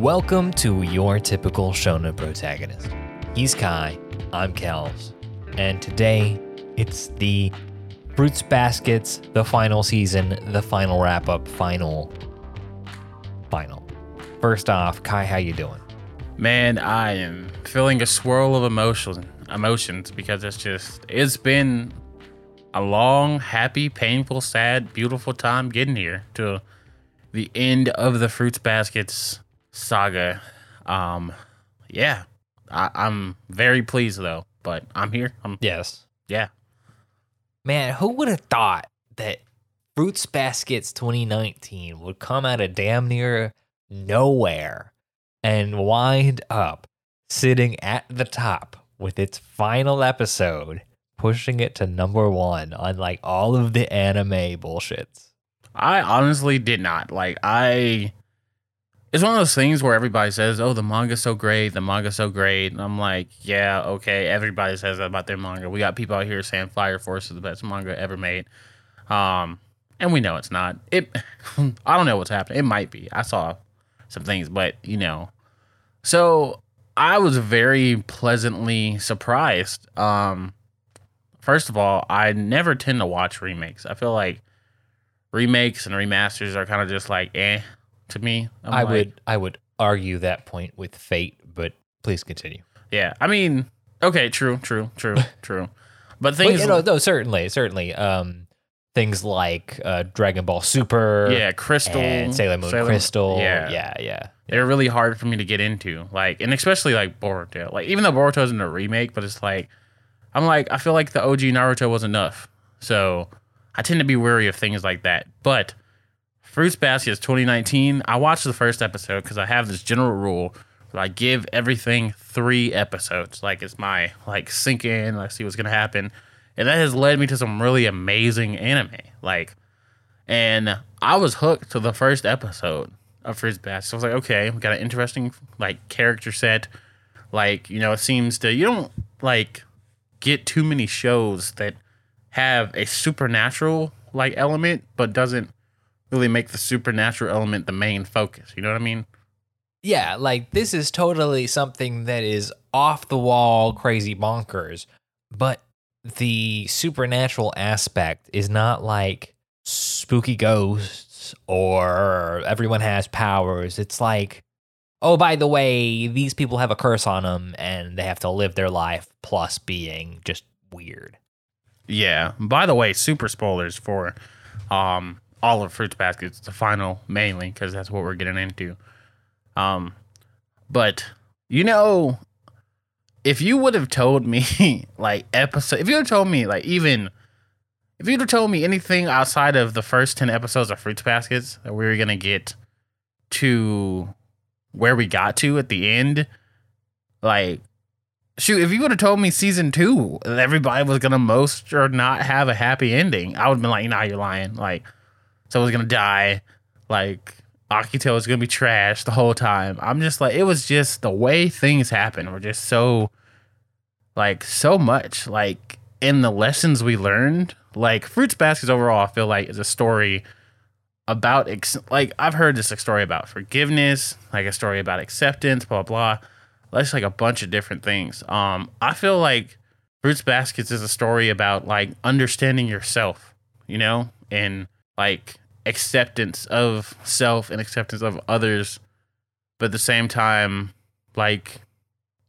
Welcome to your typical shonen protagonist. He's Kai, I'm Kells, and today it's the Fruits Baskets, the final season, the final wrap up, final, final. First off, Kai, how you doing? Man, I am feeling a swirl of emotion, emotions because it's just it's been a long, happy, painful, sad, beautiful time getting here to the end of the Fruits Baskets saga. Um, yeah, I, I'm very pleased though, but I'm here. I'm Yes. yeah. Man, who would have thought that Fruits Baskets 2019 would come out of damn near nowhere and wind up sitting at the top with its final episode, pushing it to number one on like all of the anime bullshits? I honestly did not. Like I it's one of those things where everybody says, "Oh, the manga's so great, the manga's so great." And I'm like, "Yeah, okay, everybody says that about their manga. We got people out here saying Fire Force is the best manga ever made." Um, and we know it's not. It I don't know what's happening. It might be. I saw some things, but you know. So, I was very pleasantly surprised. Um first of all, I never tend to watch remakes. I feel like remakes and remasters are kind of just like eh to me. I'm i like, would I would argue that point with Fate, but please continue. yeah. I mean, okay, true, true, true, true. But But, things, you know, no, certainly, certainly. Um, things like uh, Dragon Ball Super, yeah, Crystal, and Sailor Moon Crystal, yeah. yeah, yeah. they're really hard for me to get into. Like, and especially like Boruto. Like, even though Boruto isn't a remake, but it's like, I'm like, I feel like the OG Naruto was enough. So I tend to be wary of things like that. But Fruits Baskets 2019, I watched the first episode because I have this general rule that I give everything three episodes. Like, it's my, like, sink in, like, see what's to happen. And that has led me to some really amazing anime. Like, and I was hooked to the first episode of Fruits Baskets. So I was like, okay, we got an interesting like character set. Like, you know, it seems to you don't like get too many shows that have a supernatural like element, but doesn't really make the supernatural element the main focus. You know what I mean? Yeah, like this is totally something that is off the wall, crazy bonkers, but the supernatural aspect is not like spooky ghosts or everyone has powers. It's like, oh, by the way, these people have a curse on them and they have to live their life plus being just weird. Yeah. By the way, super spoilers for um all of Fruits Baskets, the final mainly, because that's what we're getting into. Um, but you know, if you would have told me like episode, if you have told me like even if you'd have told me anything outside of the first ten episodes of Fruits Baskets that we were gonna get to where we got to at the end, like shoot, if you would have told me season two everybody was gonna most or not have a happy ending, I would have been like, nah, you're lying. Like someone's gonna die, like Akito is gonna be trash the whole time. I'm just like, it was just the way things happen were just so like so much like in the lessons we learned. Like Fruits Baskets overall, I feel like is a story about ex- like I've heard this a story about forgiveness, like a story about acceptance, blah blah. That's like a bunch of different things. Um, I feel like Fruits Baskets is a story about like understanding yourself, you know, and like acceptance of self and acceptance of others, but at the same time, like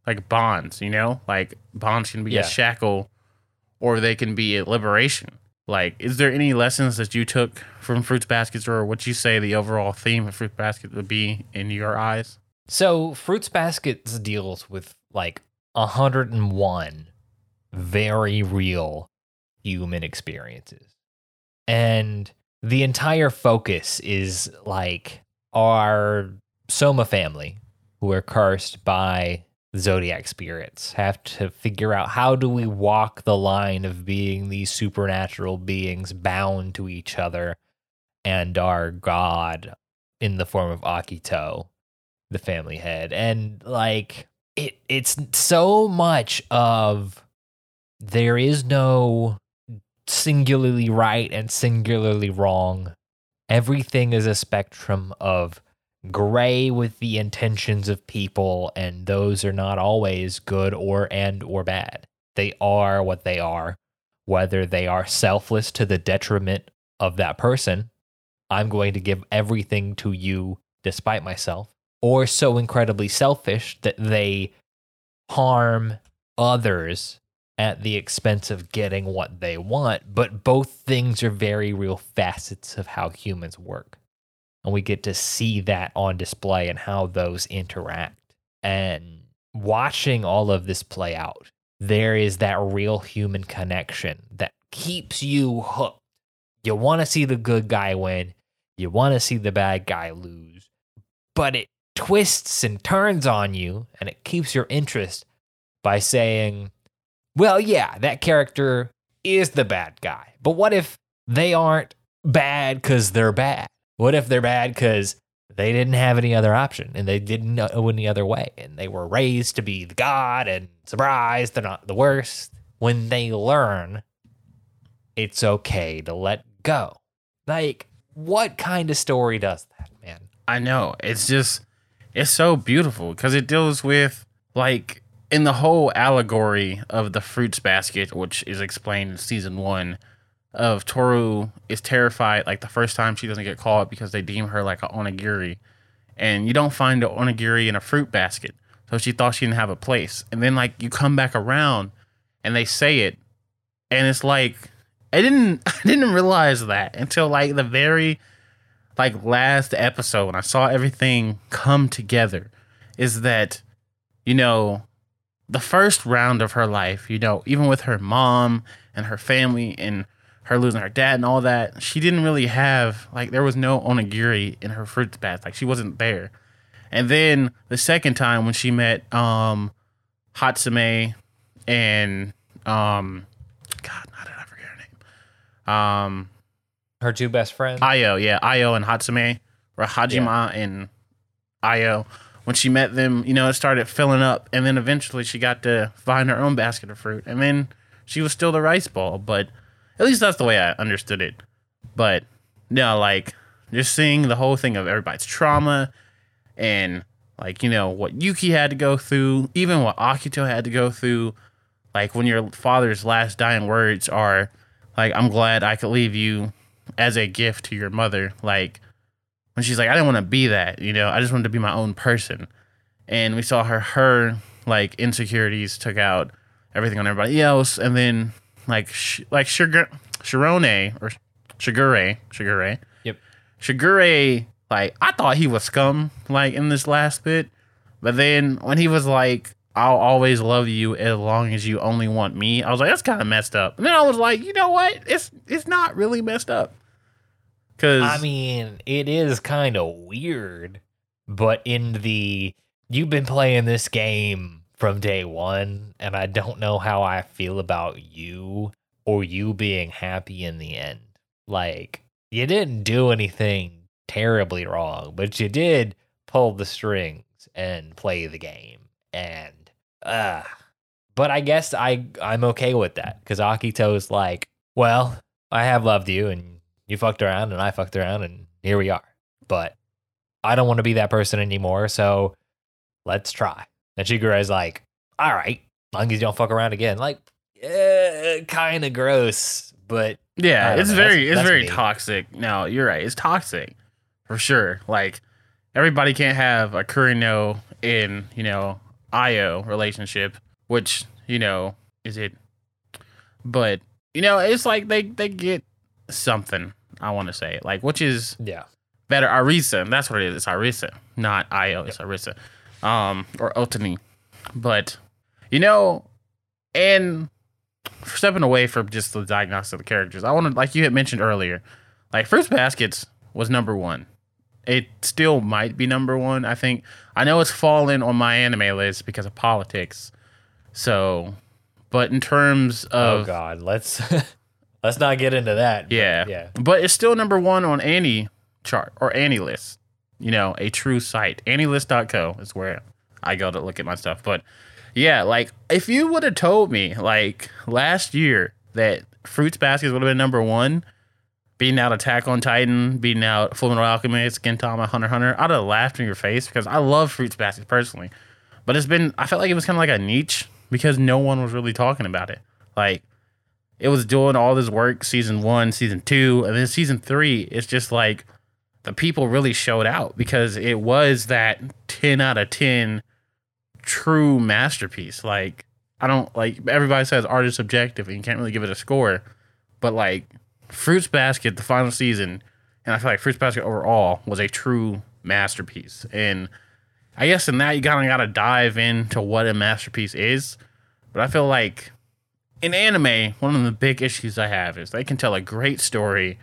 like bonds, you know, like bonds can be Yeah. a shackle or they can be a liberation. Like, is there any lessons that you took from Fruits Baskets, or what you say the overall theme of Fruits Basket would be in your eyes? So Fruits Baskets deals with like 101 very real human experiences. And the entire focus is like our Sohma family who are cursed by zodiac spirits have to figure out how do we walk the line of being these supernatural beings bound to each other and our god in the form of Akito the family head. And like it it's so much of there is no singularly right and singularly wrong everything is a spectrum of gray with the intentions of people and those are not always good or and or bad. They are what they are, whether they are selfless to the detriment of that person. I'm going to give everything to you despite myself, or so incredibly selfish that they harm others at the expense of getting what they want. But both things are very real facets of how humans work. And we get to see that on display and how those interact. And watching all of this play out, there is that real human connection that keeps you hooked. You want to see the good guy win, you want to see the bad guy lose, but it twists and turns on you and it keeps your interest by saying, well, yeah, that character is the bad guy. But what if they aren't bad because they're bad? What if they're bad because they didn't have any other option and they didn't know any other way and they were raised to be the god and surprise, they're not the worst. When they learn, it's okay to let go. Like, what kind of story does that, man? I know. It's just it's so beautiful because it deals with like in the whole allegory of the fruits basket, which is explained in season one, of Toru is terrified like the first time she doesn't get caught because they deem her like an onigiri, and you don't find an onigiri in a fruit basket, so she thought she didn't have a place, and then like you come back around, and they say it, and it's like I didn't I didn't realize that until like the very like last episode when I saw everything come together. Is that you know the first round of her life, you know, even with her mom and her family and her losing her dad and all that, she didn't really have like there was no onigiri in her fruits basket. Like she wasn't there. And then the second time when she met um Hatsume and um God, how did I forget her name? Um Her two best friends. Ayo, yeah, Ayo and Hatsume, or Hajima and Ayo. When she met them, you know, it started filling up, and then eventually she got to find her own basket of fruit, and then she was still the rice ball. But at least that's the way I understood it. But no, like just seeing the whole thing of everybody's trauma, and like you know what Yuki had to go through, even what Akito had to go through. Like when your father's last dying words are, like, "I'm glad I could leave you as a gift to your mother." Like when she's like, I didn't want to be that, you know, I just wanted to be my own person. And we saw her, her like insecurities took out everything on everybody else. And then like, sh- like Sugar, Shirone or Shigure, Shigure. Yep. Shigure, like, I thought he was scum, like, in this last bit. But then when he was like, I'll always love you as long as you only want me, I was like, that's kind of messed up. And then I was like, you know what? It's it's not really messed up. Cause I mean, it is kind of weird, but in the you've been playing this game from day one, and I don't know how I feel about you or you being happy in the end. Like, you didn't do anything terribly wrong, but you did pull the strings and play the game. And, uh, but I guess I, I'm okay with that because Akito's like, well, I have loved you and you fucked around and I fucked around and here we are. But I don't want to be that person anymore. So let's try. And Shigure's like, all right, long as you don't fuck around again. Like, eh, kind of gross, but Yeah, it's know. very That's- it's that's very me. toxic. No, you're right. It's toxic for sure. Like everybody can't have a Kureno in you know Io relationship, which you know is it. But you know, it's like they they get something. I want to say like which is yeah. better Arisa. That's what it is. It's Arisa, not Io. It's Arisa, um, or Uotani. But you know, and stepping away from just the diagnosis of the characters, I want to, like you had mentioned earlier, like Fruits Baskets was number one. It still might be number one. I think I know it's fallen on my anime list because of politics. So, but in terms of Oh God, let's let's not get into that. but yeah. yeah. But it's still number one on Annie chart or AniList. You know, a true site. AniList.co is where I go to look at my stuff. But yeah, like if you would have told me like last year that Fruits Baskets would have been number one beating out Attack on Titan, beating out Fullmetal Alchemist, Gintama, Hunter Hunter, I'd have laughed in your face because I love Fruits Baskets personally. But it's been, I felt like it was kind of like a niche because no one was really talking about it. Like, it was doing all this work season one, season two, and then season three, it's just like the people really showed out because it was that 10 out of 10 true masterpiece. Like, I don't like everybody says art is subjective and you can't really give it a score, but like Fruits Basket, the final season, and I feel like Fruits Basket overall was a true masterpiece. And I guess in that you kind of got to dive into what a masterpiece is. But I feel like in anime, one of the big issues I have is they can tell a great story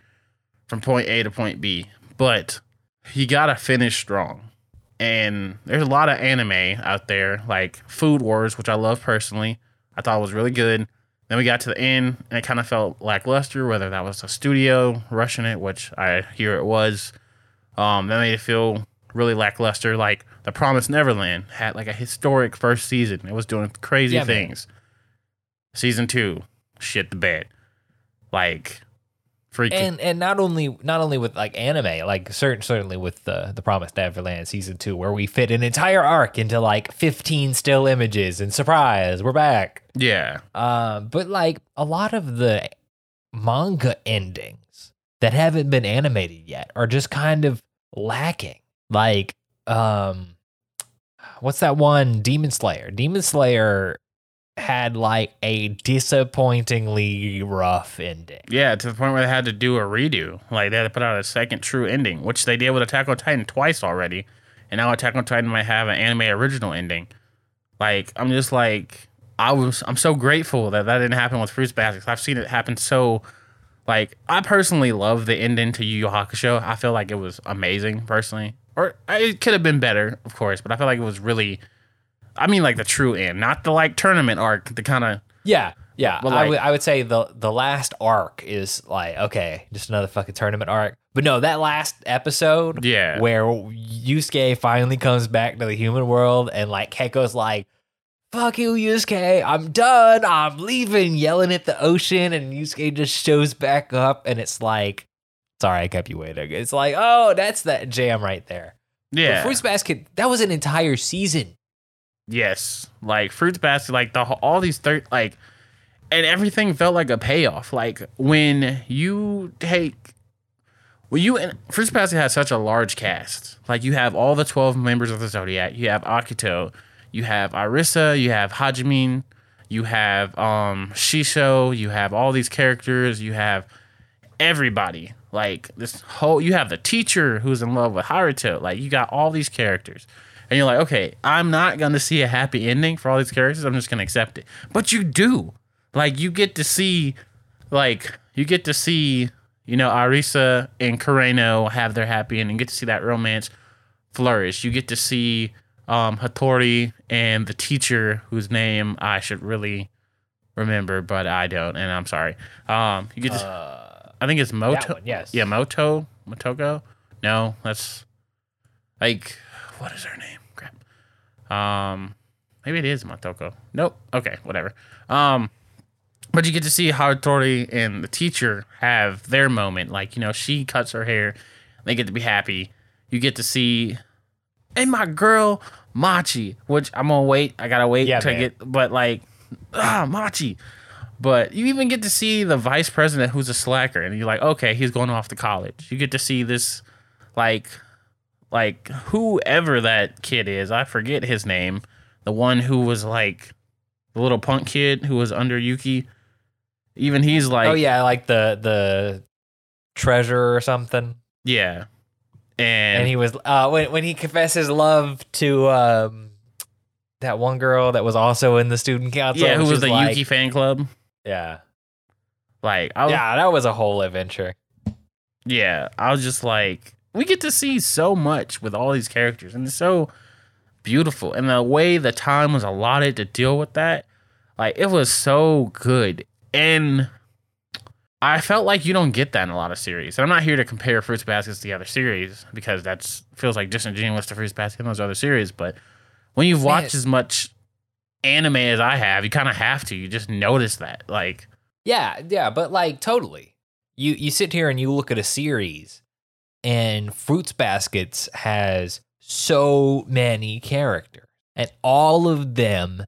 from point A to point B, but you got to finish strong. And there's a lot of anime out there, like Food Wars, which I love personally. I thought was really good. Then we got to the end, and it kind of felt lackluster, whether that was a studio rushing it, which I hear it was. Um, that made it feel really lackluster. Like The Promised Neverland had like a historic first season. It was doing crazy Yeah, man. Season two, shit the bed. Like freaking and and not only not only with like anime, like certain certainly with the the Promised Neverland season two, where we fit an entire arc into like fifteen still images, and surprise, we're back. yeah. Um, but like a lot of the manga endings that haven't been animated yet are just kind of lacking. Like, um, what's that one? Demon Slayer. Demon Slayer had like a disappointingly rough ending. Yeah, to the point where they had to do a redo. Like they had to put out a second true ending, which they did with Attack on Titan twice already. And now Attack on Titan might have an anime original ending. Like I'm just like I was I'm so grateful that that didn't happen with Fruits Basket. I've seen it happen so like I personally love the ending to Yu Yu Hakusho. I feel like it was amazing personally. Or it could have been better, of course, but I feel like it was really I mean like the true end, not the like tournament arc, the kind of Yeah, yeah. But, I like- would would say the the last arc is like okay, just another fucking tournament arc. But no, that last episode, Yeah. where Yusuke finally comes back to the human world and like Keiko's like, "Fuck you, Yusuke, I'm done, I'm leaving," yelling at the ocean, and Yusuke just shows back up, and it's like, sorry, I kept you waiting. It's like, oh, that's that jam right there. But yeah. Fruits Basket, that was an entire season. Yes, like fruits basket, like the all these third like, and everything felt like a payoff. Like when you take, when you and fruits basket has such a large cast. Like you have all the twelve members of the Zodiac. You have Akito, you have Arisa, you have Hajimin, you have um Shisho, you have all these characters. You have everybody. Like this whole, you have the teacher who's in love with Haruto. Like you got all these characters, and you're like, okay, I'm not gonna see a happy ending for all these characters. I'm just gonna accept it. But you do. Like you get to see, like you get to see, you know, Arisa and Kureno have their happy ending. You get to see that romance flourish. You get to see um, Hatori and the teacher whose name I should really remember, but I don't, and I'm sorry. Um, you get to. Uh, I think it's Moto. one, yes. Yeah, Moto. Motoko. No, that's like what is her name? Crap. Um, maybe it is Motoko. Nope. Okay, whatever. Um, but you get to see Hatori and the teacher have their moment. Like you know, she cuts her hair. They get to be happy. You get to see, and my girl Machi, which I'm gonna wait. I gotta wait Yeah, to man. get. But like, ah, Machi. But you even get to see the vice president who's a slacker, and you're like, okay, he's going off to college. You get to see this, like, like whoever that kid is. I forget his name. The one who was like the little punk kid who was under Yuki. Even he's like, oh yeah, like the the treasure or something. yeah, and, and he was uh when when he confesses love to um that one girl that was also in the student council. yeah, who was the like- Yuki fan club? Yeah, Like, I was, yeah, that was a whole adventure. yeah, I was just like, we get to see so much with all these characters, and it's so beautiful. And the way the time was allotted to deal with that, like, it was so good. And I felt like you don't get that in a lot of series. And I'm not here to compare Fruits Baskets to the other series because that's feels like disingenuous to Fruits Basket and those other series. But when you've watched Man. as much anime as I have, you kind of have to. You just notice that, like, Yeah, yeah, but like totally. you you sit here and you look at a series, and Fruits Baskets has so many characters, and all of them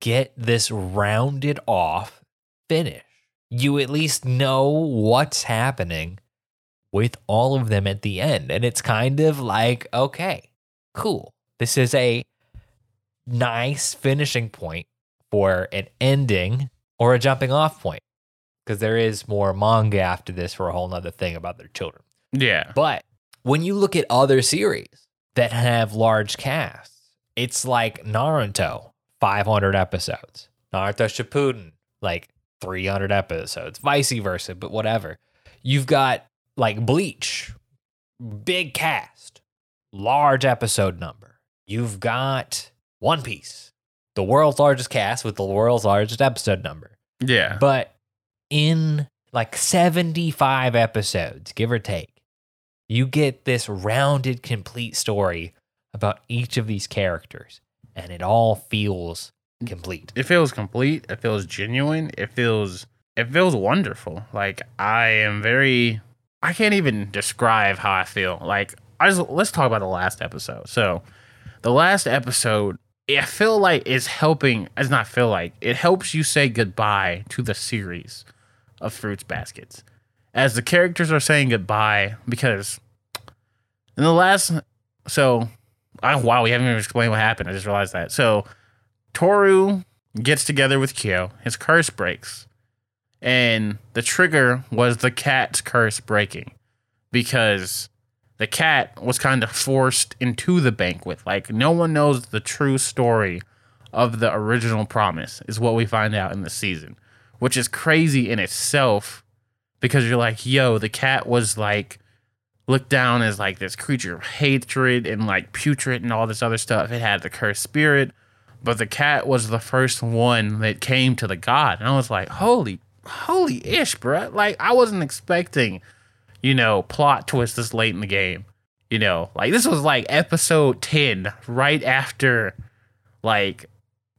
get this rounded off finish. You at least know what's happening with all of them at the end, and it's kind of like okay, cool. This is a nice finishing point for an ending or a jumping off point because there is more manga after this for a whole nother thing about their children. Yeah. But when you look at other series that have large casts, it's like Naruto, 500 episodes, Naruto Shippuden, like 300 episodes, vice versa, but whatever. You've got like Bleach, big cast, large episode number. You've got One Piece, the world's largest cast with the world's largest episode number. Yeah. But in like 75 episodes, give or take, you get this rounded, complete story about each of these characters, and it all feels complete. it feels complete. It feels genuine. It feels it feels wonderful. Like I am very I can't even describe how I feel. Like I just let's talk about the last episode. So the last episode I feel like is helping it's not feel like it helps you say goodbye to the series of fruits baskets. As the characters are saying goodbye because in the last so I wow, we haven't even explained what happened. I just realized that. So Toru gets together with Kyo. His curse breaks. And the trigger was the cat's curse breaking because the cat was kind of forced into the banquet. Like, no one knows the true story of the original promise, is what we find out in the season, which is crazy in itself because you're like, yo, the cat was like looked down as like this creature of hatred and like putrid and all this other stuff. It had the cursed spirit. But the cat was the first one that came to the god. And i was like holy holy ish bruh. Like i wasn't expecting you know plot twist this late in the game. You know like this was like episode 10 right after like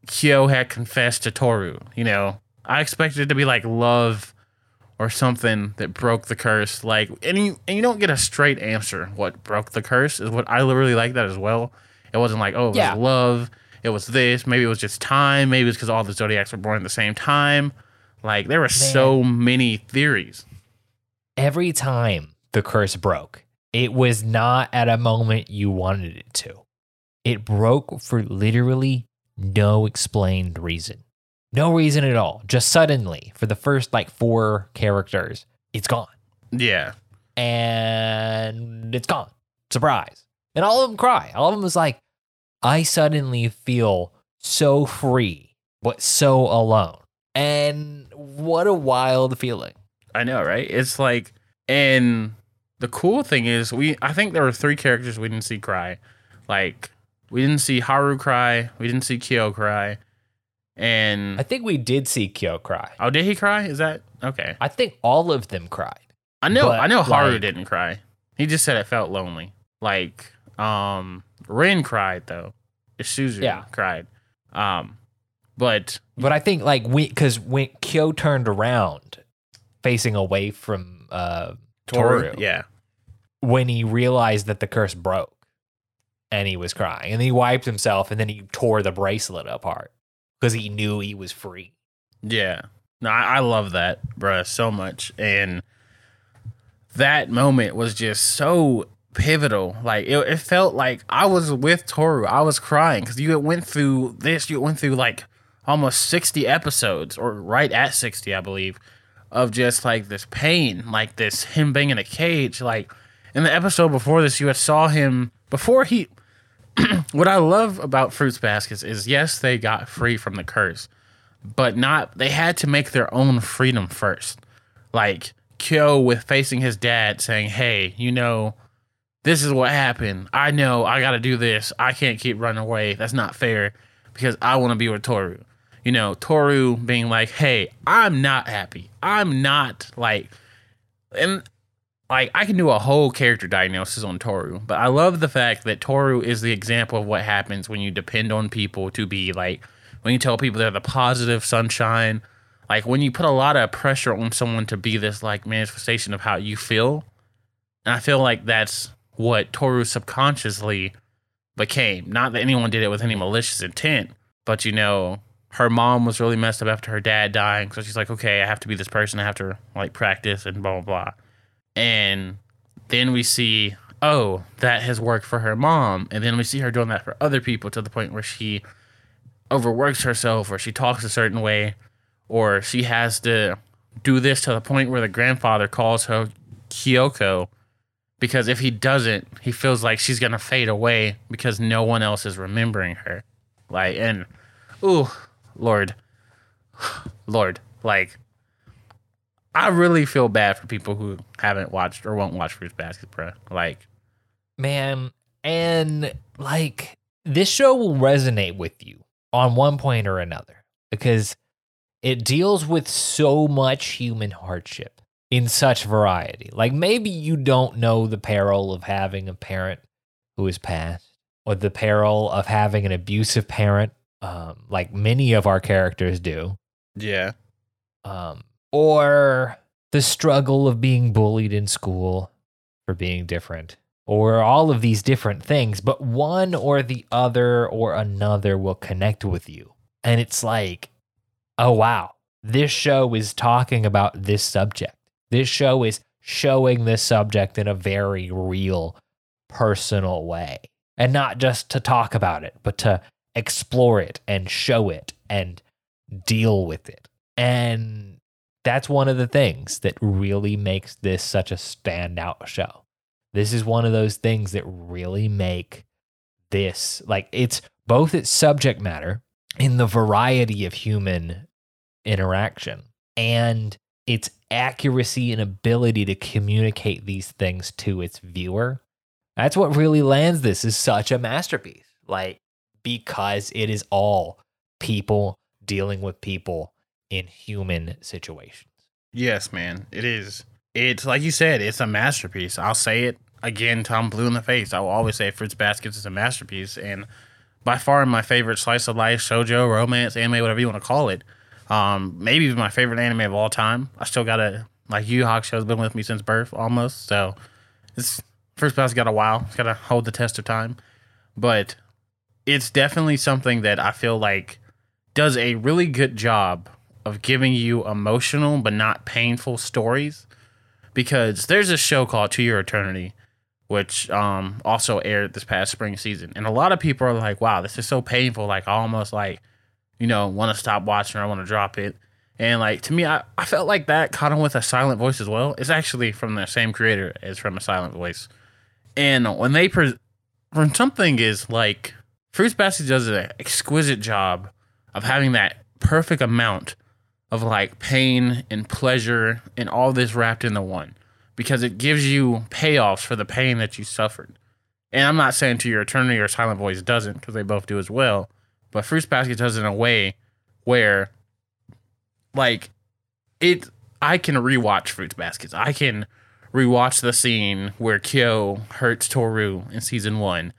kyo had confessed to toru you know? I expected it to be like love or something that broke the curse like and you and you don't get a straight answer what broke the curse is what i really like that as well. It wasn't like oh it was love it was this maybe it was just time maybe it was because all the zodiacs were born at the same time. Like there were so many theories. Every time the curse broke, it was not at a moment you wanted it to. It broke for literally no explained reason. No reason at all. Just suddenly, for the first like four characters, it's gone. yeah and it's gone. Surprise. And all of them cry. All of them is like, I suddenly feel so free, but so alone. And what a wild feeling. I know, right? It's like, and the cool thing is, we I think there were three characters we didn't see cry. Like, we didn't see Haru cry, we didn't see Kyo cry, and I think we did see Kyo cry. oh, did he cry? Is that okay? I think all of them cried. I know, But, I know Haru like- didn't cry. He just said it felt lonely. Like, um, Rin cried though. Isuzu Yeah. cried. Um, but But I think like we because when Kyo turned around facing away from uh Toru, yeah, when he realized that the curse broke and he was crying and he wiped himself and then he tore the bracelet apart because he knew he was free. Yeah. No, I, I love that, bruh, so much. And that moment was just so pivotal. Like it, it felt like I was with Toru. I was crying because you went through this. You went through like almost sixty episodes, or right at sixty, I believe, of just like this pain, like this him being in a cage. Like in the episode before this, you had saw him before he. what I love about Fruits Baskets is yes, they got free from the curse, but not they had to make their own freedom first. Like Kyo with facing his dad saying, Hey, you know, this is what happened. I know I gotta do this. I can't keep running away. That's not fair because I wanna be with Toru. You know, Toru being like, Hey, I'm not happy. I'm not like and like I can do a whole character diagnosis on Toru, but I love the fact that Toru is the example of what happens when you depend on people to be like when you tell people they're the positive sunshine like when you put a lot of pressure on someone to be this like manifestation of how you feel, and I feel like that's what Toru subconsciously became. Not that anyone did it with any malicious intent, but you know, her mom was really messed up after her dad dying. So she's like, okay, I have to be this person. I have to like practice and blah, blah, blah. And then we see, oh, that has worked for her mom. And then we see her doing that for other people to the point where she overworks herself or she talks a certain way or she has to do this to the point where the grandfather calls her Kyoko because if he doesn't, he feels like she's gonna fade away because no one else is remembering her. Like and ooh, Lord, Lord, like I really feel bad for people who haven't watched or won't watch Fruits Basket, bro. Like, man, and like this show will resonate with you on one point or another because it deals with so much human hardship in such variety. Like maybe you don't know the peril of having a parent who is passed or the peril of having an abusive parent, um, like many of our characters do. yeah, Um, or the struggle of being bullied in school for being different, or all of these different things, but one or the other or another will connect with you. And it's like, oh, wow, this show is talking about this subject. This show is showing this subject in a very real, personal way. And not just to talk about it, but to explore it and show it and deal with it. And that's one of the things that really makes this such a standout show. This is one of those things that really make this like it's both its subject matter in the variety of human interaction and its accuracy and ability to communicate these things to its viewer. That's what really lands this is such a masterpiece. Like because it is all people dealing with people in human situations. yes, man, it is. It's like you said, it's a masterpiece. I'll say it again, Tom blue in the face. I will always say Fruits Baskets is a masterpiece, and by far my favorite slice of life, shojo, romance, anime, whatever you want to call it. Um, maybe my favorite anime of all time. I still got a like Yu Yu Hakusho's been with me since birth almost, so it's first pass got a while. It's got to hold the test of time, but it's definitely something that I feel like does a really good job of giving you emotional but not painful stories. Because there's a show called To Your Eternity, which um, also aired this past spring season, and a lot of people are like, "Wow, this is so painful." Like, I almost like, you know, want to stop watching or I want to drop it. And like to me, I, I felt like that caught on with a silent voice as well. It's actually from the same creator as from a silent voice. And when they pre- when something is like Fruits Basket does an exquisite job of having that perfect amount of like pain and pleasure and all this wrapped into one because it gives you payoffs for the pain that you suffered. And I'm not saying to your eternity or silent voice doesn't because they both do as well, but Fruits Basket does it in a way where like it I can rewatch Fruits Baskets. I can rewatch the scene where Kyo hurts Toru in season 1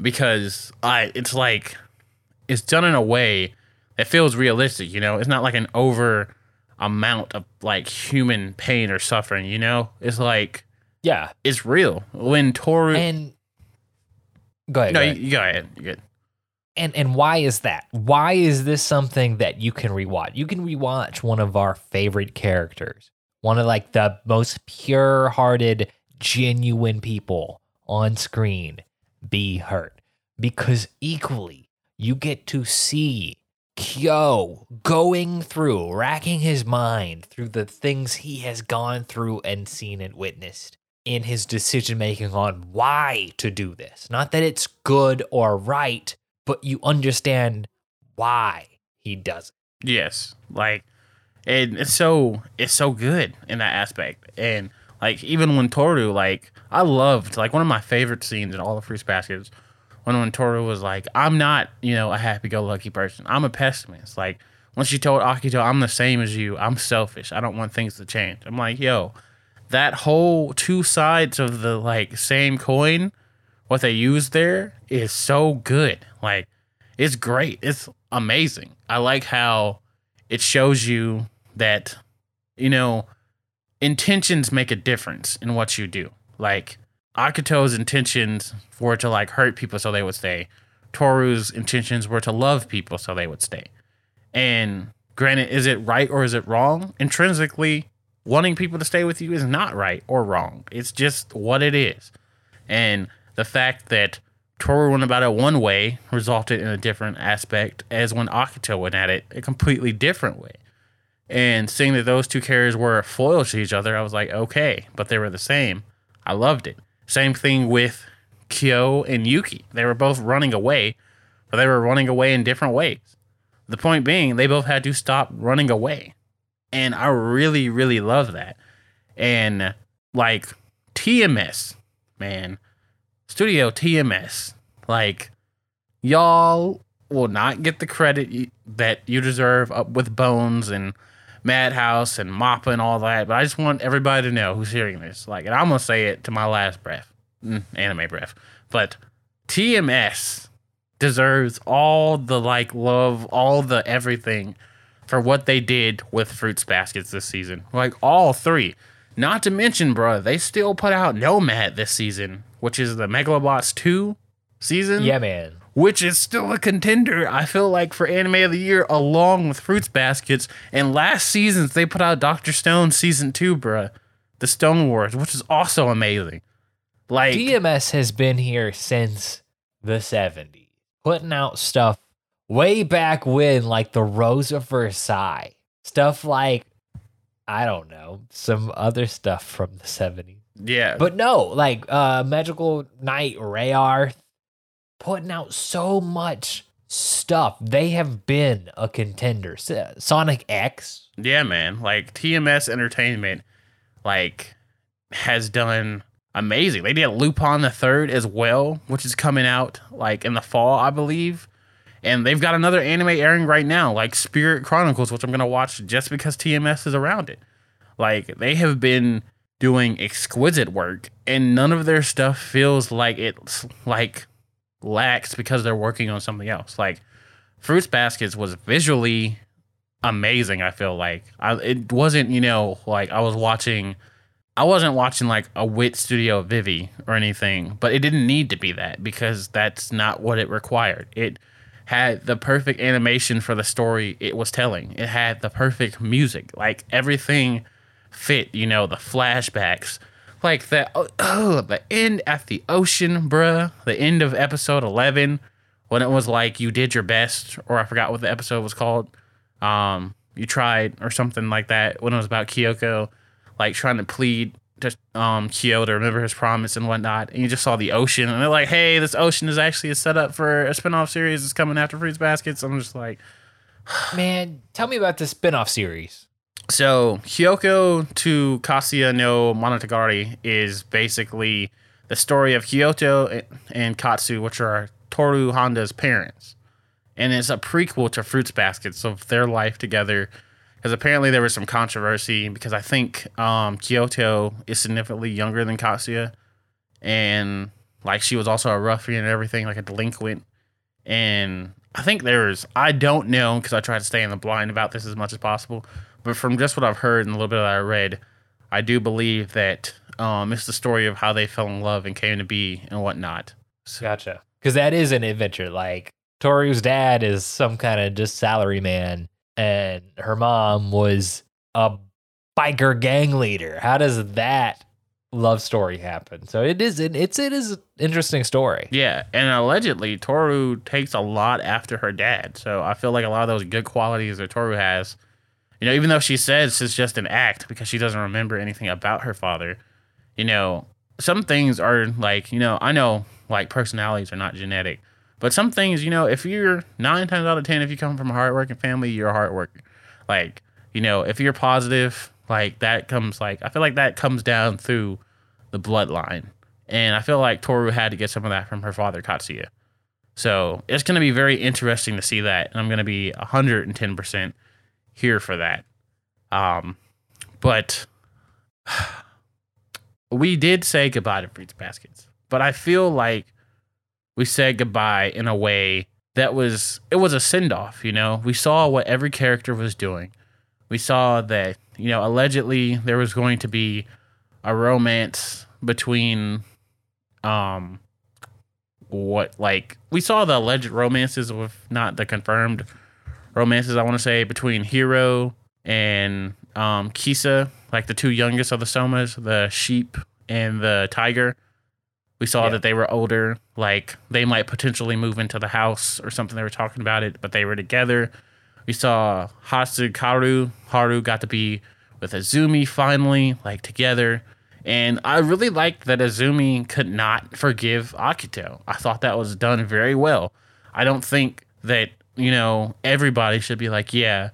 because I it's like it's done in a way that feels realistic, you know? It's not like an over amount of like human pain or suffering, you know? It's like Yeah. it's real. When Toru And go ahead. No, go you, ahead. you go ahead. You're good. and and why is that? Why is this something that you can rewatch? You can rewatch one of our favorite characters, one of like the most pure-hearted, genuine people on screen be hurt because equally you get to see Kyo going through, racking his mind through the things he has gone through and seen and witnessed in his decision making on why to do this. Not that it's good or right, but you understand why he does it. Yes, like, and it's so it's so good in that aspect. And like even when Toru, like, I loved like one of my favorite scenes in all the Fruits Baskets when Toru was like, "I'm not, you know, a happy-go-lucky person. I'm a pessimist." Like when she told Akito, "I'm the same as you. I'm selfish. I don't want things to change." I'm like, "Yo, that whole two sides of the like same coin, what they use there is so good. Like, it's great. It's amazing. I like how it shows you that, you know, intentions make a difference in what you do. Like Akito's intentions were to like hurt people so they would stay. Toru's intentions were to love people so they would stay. And granted, is it right or is it wrong? Intrinsically, wanting people to stay with you is not right or wrong. It's just what it is. And the fact that Toru went about it one way resulted in a different aspect as when Akito went at it a completely different way. And seeing that those two characters were foils to each other, I was like, okay, but they were the same. I loved it. Same thing with Kyo and Yuki. They were both running away, but they were running away in different ways. The point being, they both had to stop running away. And I really, really love that. And like TMS, man, Studio TMS, like y'all will not get the credit that you deserve up with Bones and Madhouse and Mappa and all that. But I just want everybody to know who's hearing this. Like, and I'm gonna say it to my last breath, mm, anime breath. But TMS deserves all the like love, all the everything for what they did with Fruits Baskets this season. Like all three. Not to mention, bro, they still put out Nomad this season, which is the Megalo Box 2 season. Yeah, man. Which is still a contender, I feel like, for anime of the year, along with Fruits Baskets. And last seasons, they put out Doctor Stone season two, bruh. The Stone Wars, which is also amazing. Like TMS has been here since the 70s, putting out stuff way back when, like the Rose of Versailles. Stuff like, I don't know, some other stuff from the 70s. Yeah. But no, like uh Magical Knight Rayearth putting out so much stuff. They have been a contender. Sonic X. Yeah, man. Like TMS Entertainment like has done amazing. They did Lupin the Third as well, which is coming out like in the fall, I believe. And they've got another anime airing right now, like Spirit Chronicles, which I'm gonna watch just because TMS is around it. Like they have been doing exquisite work, and none of their stuff feels like it's like lacks because they're working on something else. Like Fruits Baskets was visually amazing. I feel like I, it wasn't, you know, like I was watching. I wasn't watching like a Wit Studio Vivy or anything, but it didn't need to be that because that's not what it required. It had the perfect animation for the story it was telling. It had the perfect music. Like everything fit, you know, the flashbacks. Like the oh, the end at the ocean, bruh. The end of episode eleven when it was like you did your best, or I forgot what the episode was called. Um, you tried or something like that when it was about Kyoko, like trying to plead to um Kyo to remember his promise and whatnot. And you just saw the ocean, and they're like, "Hey, this ocean is actually a setup for a spinoff series that's coming after Fruits Baskets." I'm just like, man, tell me about the spinoff series. So Kyoko to Katsuya no Monogatari is basically the story of Kyoko and Katsu, which are Toru Honda's parents. And it's a prequel to Fruits Baskets of their life together. Because apparently there was some controversy because I think um, Kyoko is significantly younger than Katsuya. And like she was also a ruffian and everything, like a delinquent. And I think there's, I don't know because I try to stay in the blind about this as much as possible but from just what I've heard and a little bit that I read, I do believe that um, it's the story of how they fell in love and came to be and whatnot. So, gotcha. Because that is an adventure. Like Toru's dad is some kind of just salary man, and her mom was a biker gang leader. How does that love story happen? So it is. It's it is an interesting story. Yeah, and allegedly Toru takes a lot after her dad. So I feel like a lot of those good qualities that Toru has you know, even though she says it's just an act because she doesn't remember anything about her father, you know, some things are like, you know, I know like personalities are not genetic, but some things, you know, if you're nine times out of 10, if you come from a hardworking family, you're a hard worker. Like, you know, if you're positive, like that comes like, I feel like that comes down through the bloodline. And I feel like Toru had to get some of that from her father, Katsuya. So it's going to be very interesting to see that. And I'm going to be 110% here for that. Um, but we did say goodbye to Fruits Baskets, but I feel like we said goodbye in a way that was it was a send off. You know, we saw what every character was doing. We saw that you know allegedly there was going to be a romance between um what like we saw the alleged romances with not the confirmed romances I want to say between Hiro and um Kisa like the two youngest of the Sohmas the sheep and the tiger we saw Yeah. that they were older like they might potentially move into the house or something they were talking about it but they were together we saw Haru Haru got to be with Isuzu finally like together and I really liked that Isuzu could not forgive Akito. I thought that was done very well. I don't think that, you know, everybody should be like, yeah,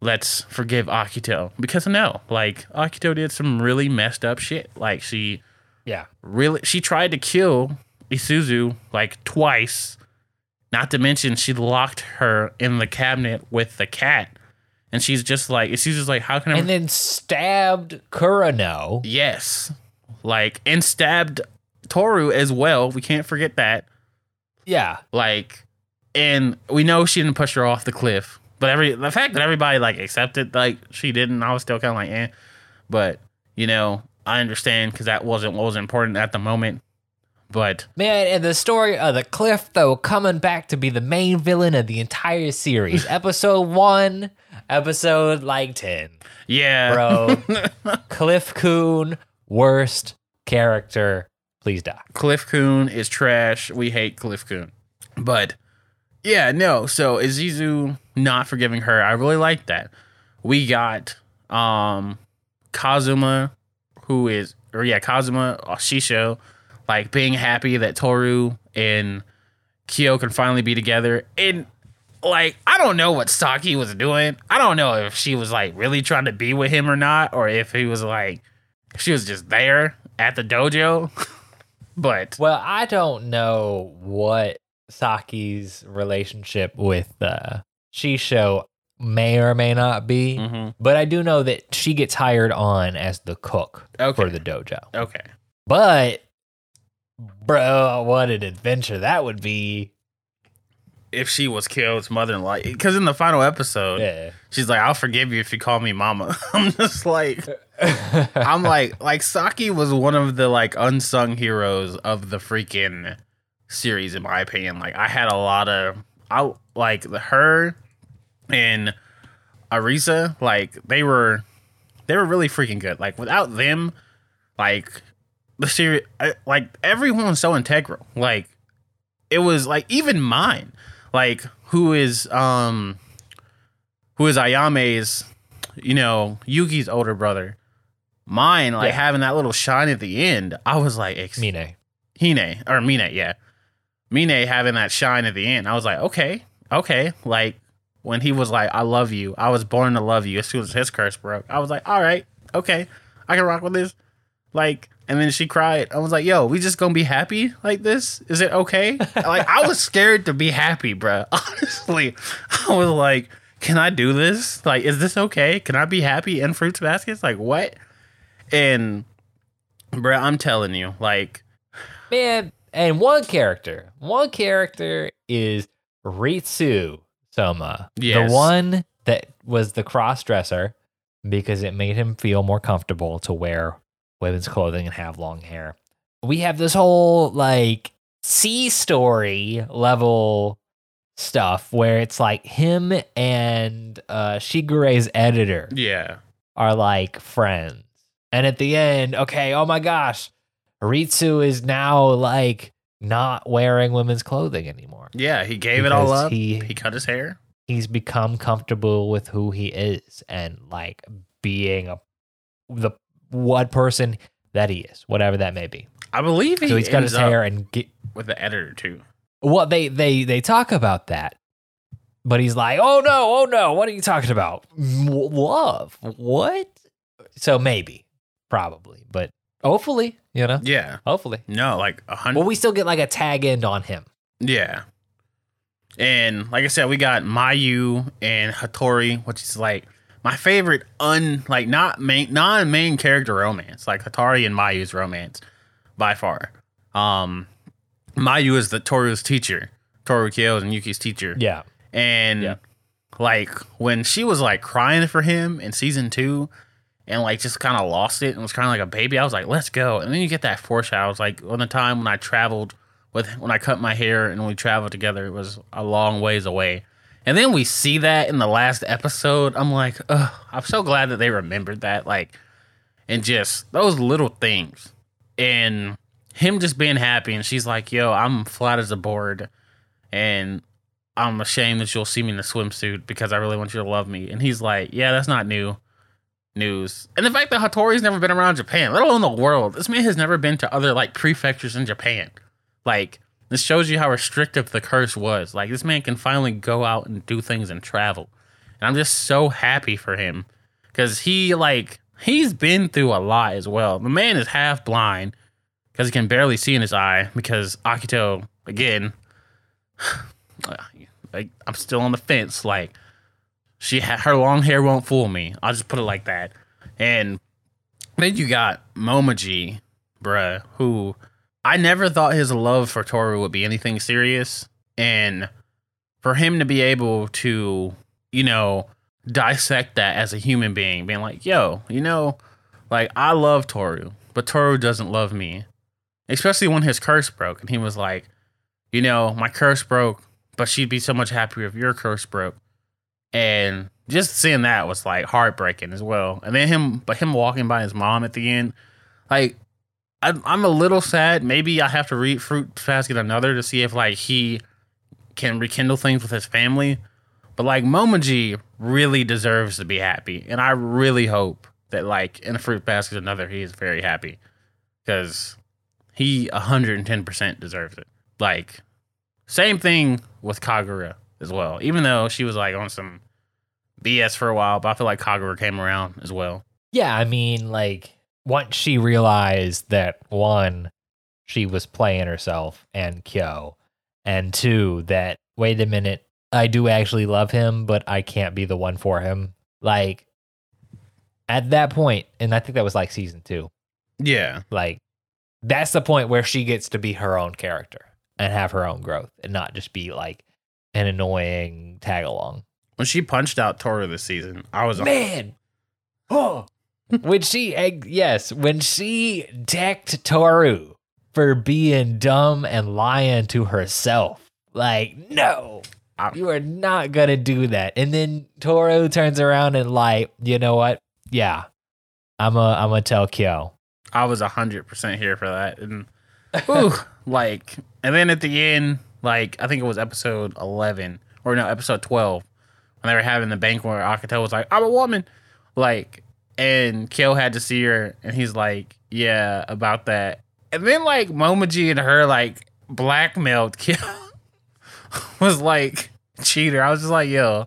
let's forgive Akito. Because no, like Akito did some really messed up shit. Like she Yeah. really she tried to kill Isuzu like twice. Not to mention she locked her in the cabinet with the cat. And she's just like Isuzu's like, how can I And then stabbed Kureno. Yes. Like and stabbed Toru as well. We can't forget that. Yeah. Like and we know she didn't push her off the cliff. But every the fact that everybody like accepted like she didn't, I was still kind of like, eh. But you know, I understand because that wasn't what was important at the moment. But Man, and the story of the cliff, though, coming back to be the main villain of the entire series. episode one, episode like 10. yeah, Bro, Cliff Coon, worst character. Please die. Cliff-kun is trash. We hate Cliff-kun. But yeah, no. So Isuzu not forgiving her. I really like that. We got um Kazuma, who is or yeah, Kazuma uh, Shisho, like being happy that Toru and Kyo can finally be together. And like, I don't know what Saki was doing. I don't know if she was like really trying to be with him or not, or if he was like she was just there at the dojo. but Well, I don't know what Saki's relationship with uh, Shisho may or may not be, Mhm. but I do know that she gets hired on as the cook Okay. for the dojo. okay. But, bro, what an adventure that would be. If she was Kyo's mother-in-law, because in the final episode, Yeah. she's like, "I'll forgive you if you call me mama." I'm just like, I'm like, like Saki was one of the like unsung heroes of the freaking series, in my opinion. Like, I had a lot of, I like the her and Arisa, like they were, they were really freaking good. Like without them, like the series, I- like everyone was so integral. Like it was like even mine, like who is um, who is Ayame's, you know, Yuki's older brother. Mine, like Yeah. having that little shine at the end, I was like, ex- Mine. Hine or Mine, yeah. Mine having that shine at the end. I was like, okay, okay. Like when he was like, I love you. I was born to love you as soon as his curse broke. I was like, all right, okay. I can rock with this. Like, and then she cried. I was like, yo, we just gonna be happy like this? Is it okay? like I was scared to be happy, bruh. Honestly. I was like, can I do this? Like, is this okay? Can I be happy in fruits baskets? Like what? And bruh, I'm telling you, like Man, and one character, one character is Ritsu Sohma. Yes. The one that was the cross dresser because it made him feel more comfortable to wear women's clothing and have long hair. We have this whole like C story level stuff where it's like him and uh Shigure's editor Yeah. are like friends. And at the end, okay, oh my gosh, Ritsu is now like not wearing women's clothing anymore. Yeah, he gave it all up. he- He, cut his hair. He's become comfortable with who he is and like being a the one person that he is, whatever that may be. I believe he So he's got his hair and get with the editor too. well they they they talk about that. But he's like, "Oh no, oh no, what are you talking about? Love. What?" So maybe, probably, but hopefully, you know. Yeah. Hopefully. No, like a hundred. Well, we still get like a tag end on him. yeah. And like I said, we got Mayu and Hatori, which is like my favorite un like not main non main character romance. Like Hatori and Mayu's romance by far. Um Mayu is the Toru's teacher Toru Kyo and Yuki's teacher. Yeah. And Yeah. like when she was like crying for him in season two and like just kind of lost it and was kind of like a baby, I was like, let's go. And then you get that foreshadow. I was like, on the time when I traveled with, when I cut my hair and we traveled together, it was a long ways away. And then we see that in the last episode. I'm like, ugh, I'm so glad that they remembered that. Like, and just those little things. And him just being happy. And she's like, yo, I'm flat as a board. And I'm ashamed that you'll see me in a swimsuit because I really want you to love me. And he's like, yeah, that's not new news. And the fact that Hatori's never been around Japan, let alone the world. This man has never been to other like prefectures in Japan. Like, this shows you how restrictive the curse was. Like, this man can finally go out and do things and travel. And I'm just so happy for him because he, like, he's been through a lot as well. The man is half blind because he can barely see in his eye because Akito, again, like, I'm still on the fence. Like, she ha- her long hair won't fool me. I'll just put it like that. And then you got Momiji, bruh, who I never thought his love for Toru would be anything serious. And for him to be able to, you know, dissect that as a human being, being like, yo, you know, like I love Toru, but Toru doesn't love me. Especially when his curse broke and he was like, you know, my curse broke, but she'd be so much happier if your curse broke. And just seeing that was like heartbreaking as well. And then him, but him walking by his mom at the end, like I'm, I'm a little sad. Maybe I have to read Fruit Basket another to see if like he can rekindle things with his family. But like Momiji really deserves to be happy, and I really hope that like in Fruit Basket another he is very happy because he 110% deserves it. Like same thing with Kagura as well. Even though she was like on some BS for a while, but I feel like Kagura came around as well. Yeah, I mean, like once she realized that one, she was playing herself and Kyo, and two, that wait a minute, I do actually love him, but I can't be the one for him. Like at that point, and I think that was like season two. Yeah. Like that's the point where she gets to be her own character and have her own growth, and not just be like an annoying tag along. When she punched out Toru this season, I was Man, oh, when she yes, when she decked Toru for being dumb and lying to herself, like no, you are not gonna do that. And then Toru turns around and like, you know what? Yeah, I'm a I'm gonna tell Kyo. I was hundred percent here for that, and ooh, like, and then at the end, like, I think it was episode eleven or no, episode twelve, when they were having the banquet where Akito was like, "I'm a woman," like, and Kyo had to see her, and he's like, "Yeah, about that," and then like Momiji and her like blackmailed Kyo was like cheater. I was just like, yo,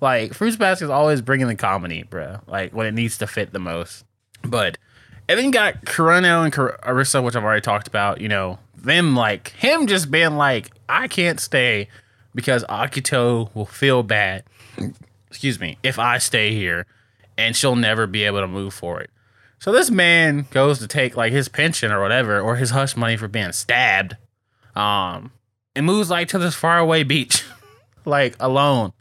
like Fruits Basket is always bringing the comedy, bro. Like when it needs to fit the most, but. And then got Kureno and Arisa, which I've already talked about. You know, them like him just being like, I can't stay because Akito will feel bad. Excuse me, if I stay here, and she'll never be able to move forward. So this man goes to take like his pension or whatever, or his hush money for being stabbed, um, and moves like to this faraway beach, like alone.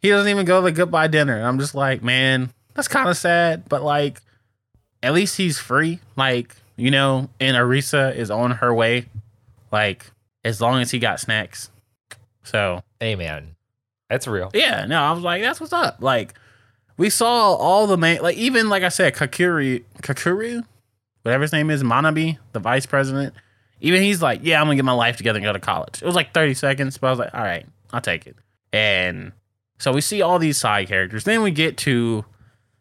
He doesn't even go to the goodbye dinner. I'm just like, man, that's kind of sad, but like at least he's free. Like, you know, and Arisa is on her way. Like, as long as he got snacks. So, Hey man, that's real. yeah, no, I was like, that's what's up. Like, we saw all the main, like, even like I said, Kakuri, Kakuru, whatever his name is, Manabe, the vice president. Even he's like, yeah, I'm gonna get my life together and go to college. It was like 30 seconds, but I was like, all right, I'll take it. And so we see all these side characters. Then we get to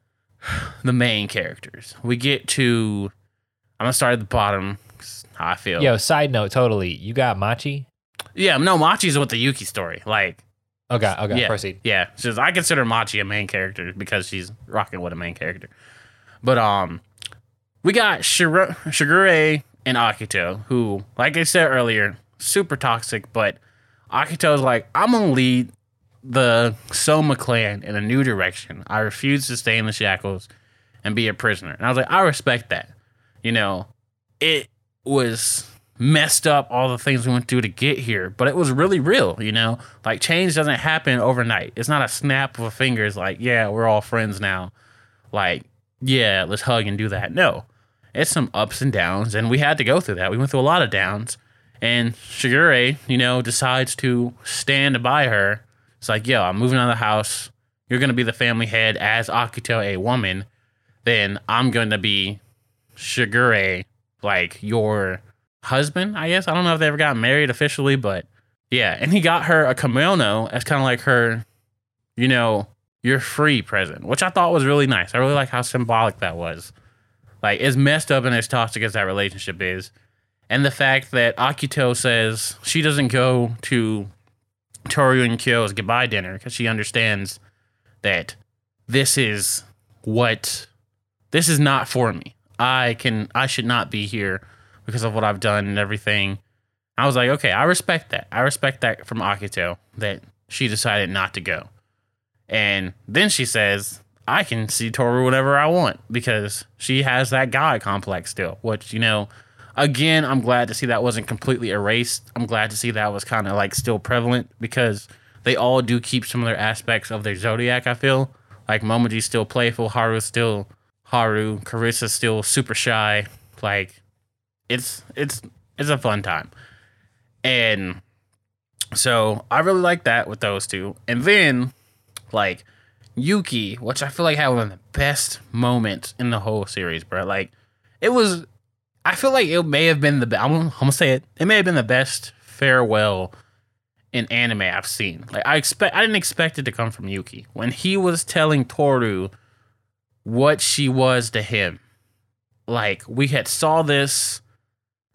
the main characters. We get to, I'm gonna start at the bottom. How I feel. Yo, side note, totally. You got Machi? Yeah, no, Machi's with the Yuki story. Like, Okay, okay, Yeah. proceed. Yeah, she's, I consider Machi a main character because she's rocking with a main character. But um, we got Shiro- Shigure and Akito, who, like I said earlier, super toxic. But Akito's like, I'm gonna lead the Sohma clan in a new direction. I refuse to stay in the shackles and be a prisoner. And I was like, I respect that. You know, it was messed up all the things we went through to get here, but it was really real, you know? Like change doesn't happen overnight. It's not a snap of a finger. It's like, yeah, we're all friends now. Like, yeah, let's hug and do that. No. It's some ups and downs, and we had to go through that. We went through a lot of downs. And Shigure, you know, decides to stand by her. It's like, yo, I'm moving out of the house. You're gonna be the family head as Akito, a woman. Then I'm gonna be Shigure, like your husband, I guess. I don't know if they ever got married officially, but yeah. And he got her a kimono as kind of like her, you know, you're free present, which I thought was really nice. I really like how symbolic that was. Like, as messed up and as toxic as that relationship is, and the fact that Akito says she doesn't go to Toru and Kyo's goodbye dinner because she understands that this is what this is not for me. I can I should not be here because of what I've done and everything. I was like, okay, I respect that. I respect that from Akito that she decided not to go. And then she says, I can see Toru whatever I want because she has that guy complex still, which, you know, again, I'm glad to see that wasn't completely erased. I'm glad to see that was kind of like still prevalent because they all do keep some of their aspects of their zodiac, I feel. Like Momiji's still playful, Haru's still Haru, Carissa's still super shy. Like it's it's it's a fun time. And so I really like that with those two. And then like Yuki, which I feel like had one of the best moments in the whole series, bro. Like it was I feel like it may have been the. I'm, I'm gonna say it. It may have been the best farewell in anime I've seen. Like I expect, I didn't expect it to come from Yuki when he was telling Toru what she was to him. Like we had saw this,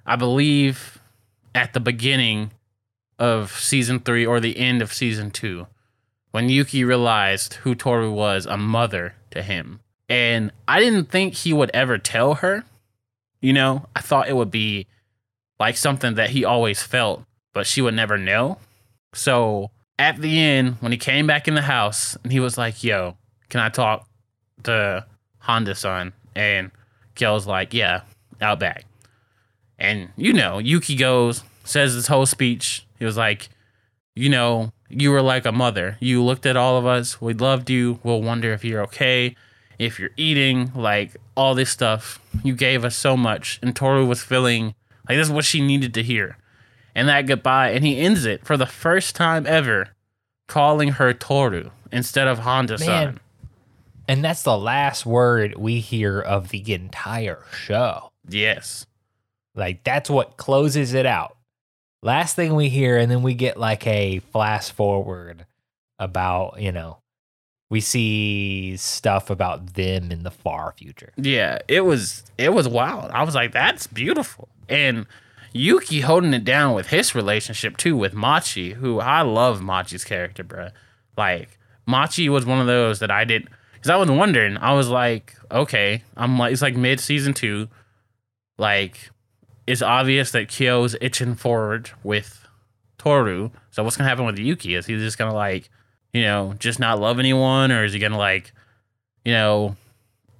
I believe, at the beginning of season three or the end of season two, when Yuki realized who Toru was, a mother to him. And I didn't think he would ever tell her you know, I thought it would be like something that he always felt, but she would never know. So at the end, when he came back in the house and he was like, Yo, can I talk to Honda san? And Kyo's like, Yeah, out back. And you know, Yuki goes, says this whole speech. He was like, You know, you were like a mother. You looked at all of us. We loved you. We'll wonder if you're okay if you're eating, like all this stuff. You gave us so much. And Toru was feeling like this is what she needed to hear. And that goodbye, and he ends it for the first time ever, calling her Toru instead of Honda san. And that's the last word we hear of the entire show. Yes. Like that's what closes it out. Last thing we hear, and then we get like a flash forward about, you know, we see stuff about them in the far future. Yeah, it was it was wild. I was like, that's beautiful. And Yuki holding it down with his relationship too with Machi, who I love Machi's character, bro. Like Machi was one of those that I did because I was wondering. I was like, okay, I'm like, it's like mid season two, like it's obvious that Kyo's itching forward with Toru. So what's gonna happen with Yuki? Is he just gonna like you know, just not love anyone, or is he gonna like, you know,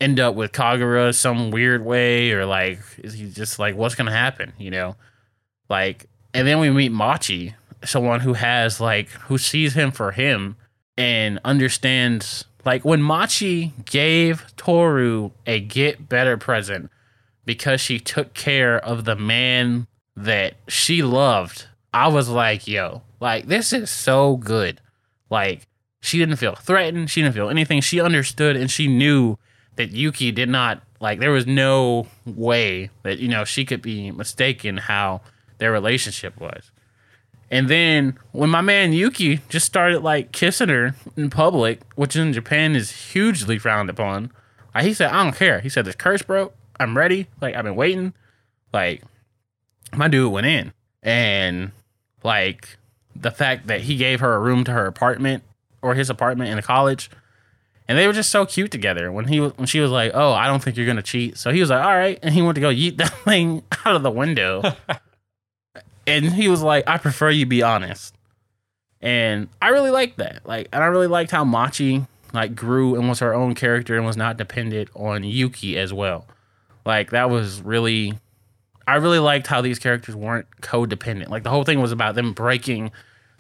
end up with Kagura some weird way, or like is he just like what's gonna happen, you know? Like, and then we meet Machi, someone who has like who sees him for him and understands like when Machi gave Toru a get better present because she took care of the man that she loved. I was like, yo, like this is so good. Like she didn't feel threatened. She didn't feel anything. She understood and she knew that Yuki did not like. There was no way that you know she could be mistaken how their relationship was. And then when my man Yuki just started like kissing her in public, which in Japan is hugely frowned upon, like, he said, "I don't care." He said, "This curse broke. I'm ready. Like I've been waiting." Like my dude went in, and like the fact that he gave her a room to her apartment or his apartment in the college, and they were just so cute together. When he when she was like, "Oh, I don't think you're gonna cheat," so he was like, "All right," and he went to go yeet that thing out of the window, and he was like, "I prefer you be honest," and I really liked that. Like, and I really liked how Machi like grew and was her own character and was not dependent on Yuki as well. Like that was really I really liked how these characters weren't codependent. Like the whole thing was about them breaking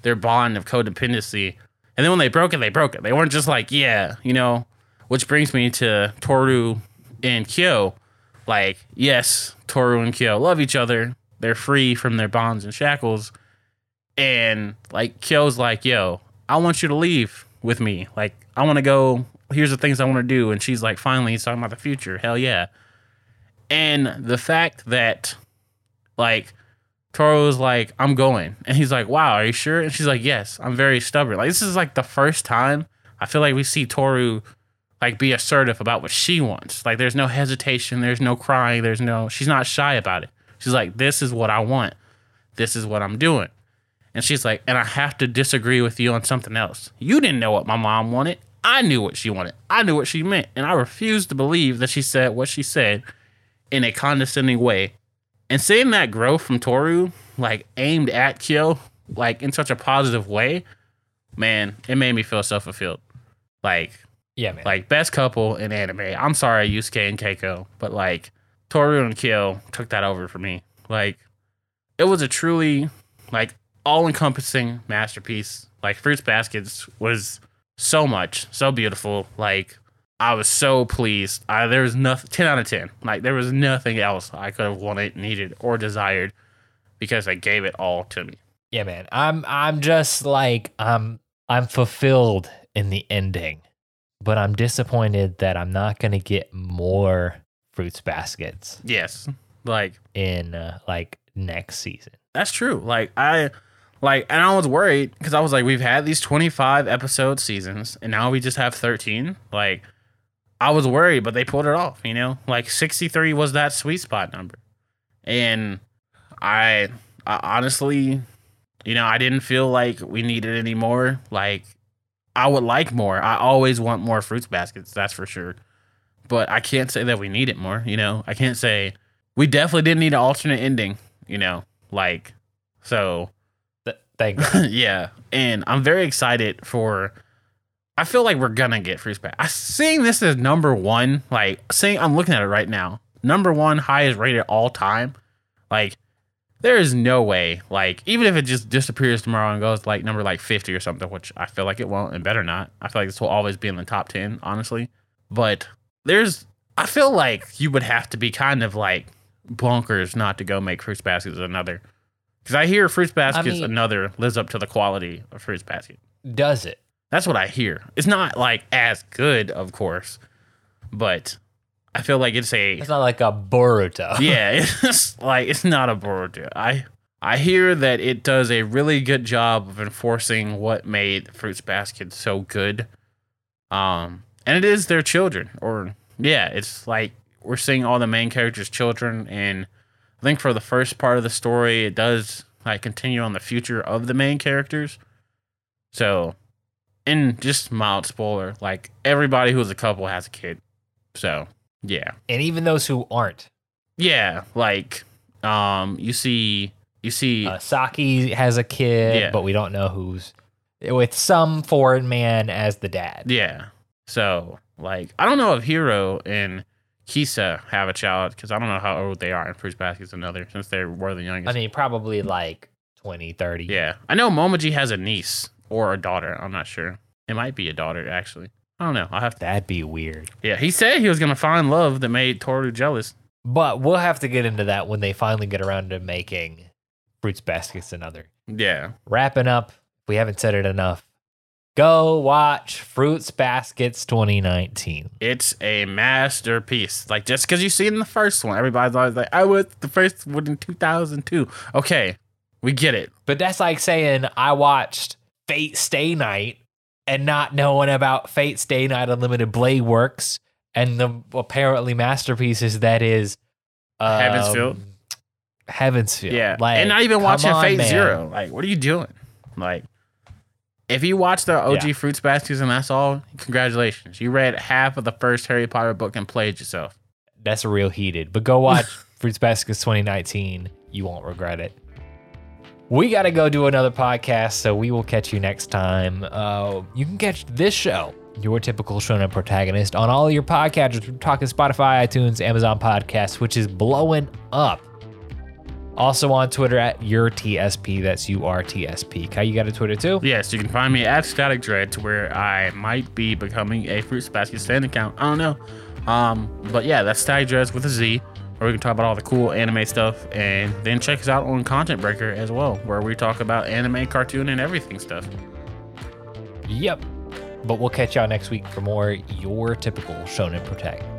their bond of codependency. And then when they broke it, they broke it. They weren't just like, yeah, you know, which brings me to Toru and Kyo. Like, yes, Toru and Kyo love each other. They're free from their bonds and shackles. And like Kyo's like, yo, I want you to leave with me. Like, I want to go. Here's the things I want to do. And she's like, finally, he's talking about the future. Hell yeah. And the fact that, like, Toru's like, I'm going. And he's like, wow, are you sure? And she's like, yes, I'm very stubborn. Like, this is like the first time I feel like we see Toru like be assertive about what she wants. Like, there's no hesitation, there's no crying, there's no, she's not shy about it. She's like, this is what I want, this is what I'm doing. And she's like, and I have to disagree with you on something else. You didn't know what my mom wanted. I knew what she wanted. I knew what she meant. And I refused to believe that she said what she said in a condescending way. And seeing that growth from Toru, like aimed at Kyo, like in such a positive way, man, it made me feel so fulfilled. Like, Yeah, man. like best couple in anime. I'm sorry, Yusuke and Keiko, but like Toru and Kyo took that over for me. Like, it was a truly like all encompassing masterpiece. Like Fruits Baskets was so much, so beautiful. Like I was so pleased. I, there was nothing 10 out of 10. Like there was nothing else I could have wanted, needed, or desired because they gave it all to me. Yeah, man. I'm I'm just like I'm I'm fulfilled in the ending, but I'm disappointed that I'm not gonna get more fruits baskets Yes. Like in uh, like next season. That's true. Like I like and I was worried because I was like, we've had these 25 episode seasons and now we just have 13. Like I was worried, but they pulled it off, you know? Like 63 was that sweet spot number. And I, I honestly, you know, I didn't feel like we needed any more. Like I would like more. I always want more fruits baskets, that's for sure. But I can't say that we need it more, you know? I can't say we definitely didn't need an alternate ending, you know? Like so Th- thank yeah, and I'm very excited for. I feel like we're gonna get Freeze Basket. I seeing this as number one. Like saying, I'm looking at it right now. Number one highest rated all time. Like there is no way. Like even if it just disappears tomorrow and goes like number like 50 or something, which I feel like it won't and better not. I feel like this will always be in the top 10, honestly. But there's. I feel like you would have to be kind of like bonkers not to go make Fruits Baskets another. Because I hear Fruits Baskets mean- another lives up to the quality of Fruits Basket. Does it? That's what I hear. It's not like as good, of course, but I feel like it's a It's not like a Boruto. yeah. It's like it's not a Boruto. I I hear that it does a really good job of enforcing what made Fruits Basket so good. Um, and it is their children, or yeah, it's like we're seeing all the main characters' children, and I think for the first part of the story, it does like continue on the future of the main characters. So, and just mild spoiler, like everybody who's a couple has a kid. So, yeah. And even those who aren't. Yeah, like um you see you see Uh, Saki has a kid, Yeah. but we don't know who's with some foreign man as the dad. yeah. So, like I don't know if Hiro and Kisa have a child cuz I don't know how old they are and Fruits Basket's another since they were the youngest. I mean, probably like 20, 30. yeah. I know Momiji has a niece or a daughter, I'm not sure. It might be a daughter actually. I don't know. I'll have to That'd be weird. Yeah, he said he was going to find love that made Toru jealous. But we'll have to get into that when they finally get around to making Fruits Baskets another. Yeah. Wrapping up, we haven't said it enough. Go watch Fruits Baskets 2019. It's a masterpiece. Like just because you see it in the first one, everybody's always like, "I was the first one in 2002." Okay, we get it. But that's like saying I watched Fate Stay Night and not knowing about Fate Stay Night Unlimited Blade Works and the apparently masterpieces that is um, Heaven's Feel? Heavensfield. Yeah, Like, and not even watching on, Fate man. Zero. Like, what are you doing? Like, if you watch the OG Yeah. Fruits Baskets and that's all, congratulations. You read half of the first Harry Potter book and played yourself. That's a real heated. But go watch Fruits Baskets 2019. You won't regret it. We got to go do another podcast, so we will catch you next time. Uh, you can catch this show, your typical shonen protagonist, on all your podcatchers. We're talking Spotify, iTunes, Amazon Podcasts, which is blowing up. Also on Twitter at your TSP. That's U R T S P. Kai, you got a Twitter too? Yes, you can find me at StaticDreadz, where I might be becoming a Fruits Basket stand account. I don't know. Um, but yeah, that's StaticDreadz with a Z, where we can talk about all the cool anime stuff, and then check us out on Content Breaker as well, where we talk about anime, cartoon, and everything stuff. Yep. But we'll catch y'all next week for more your typical shonen protagonist.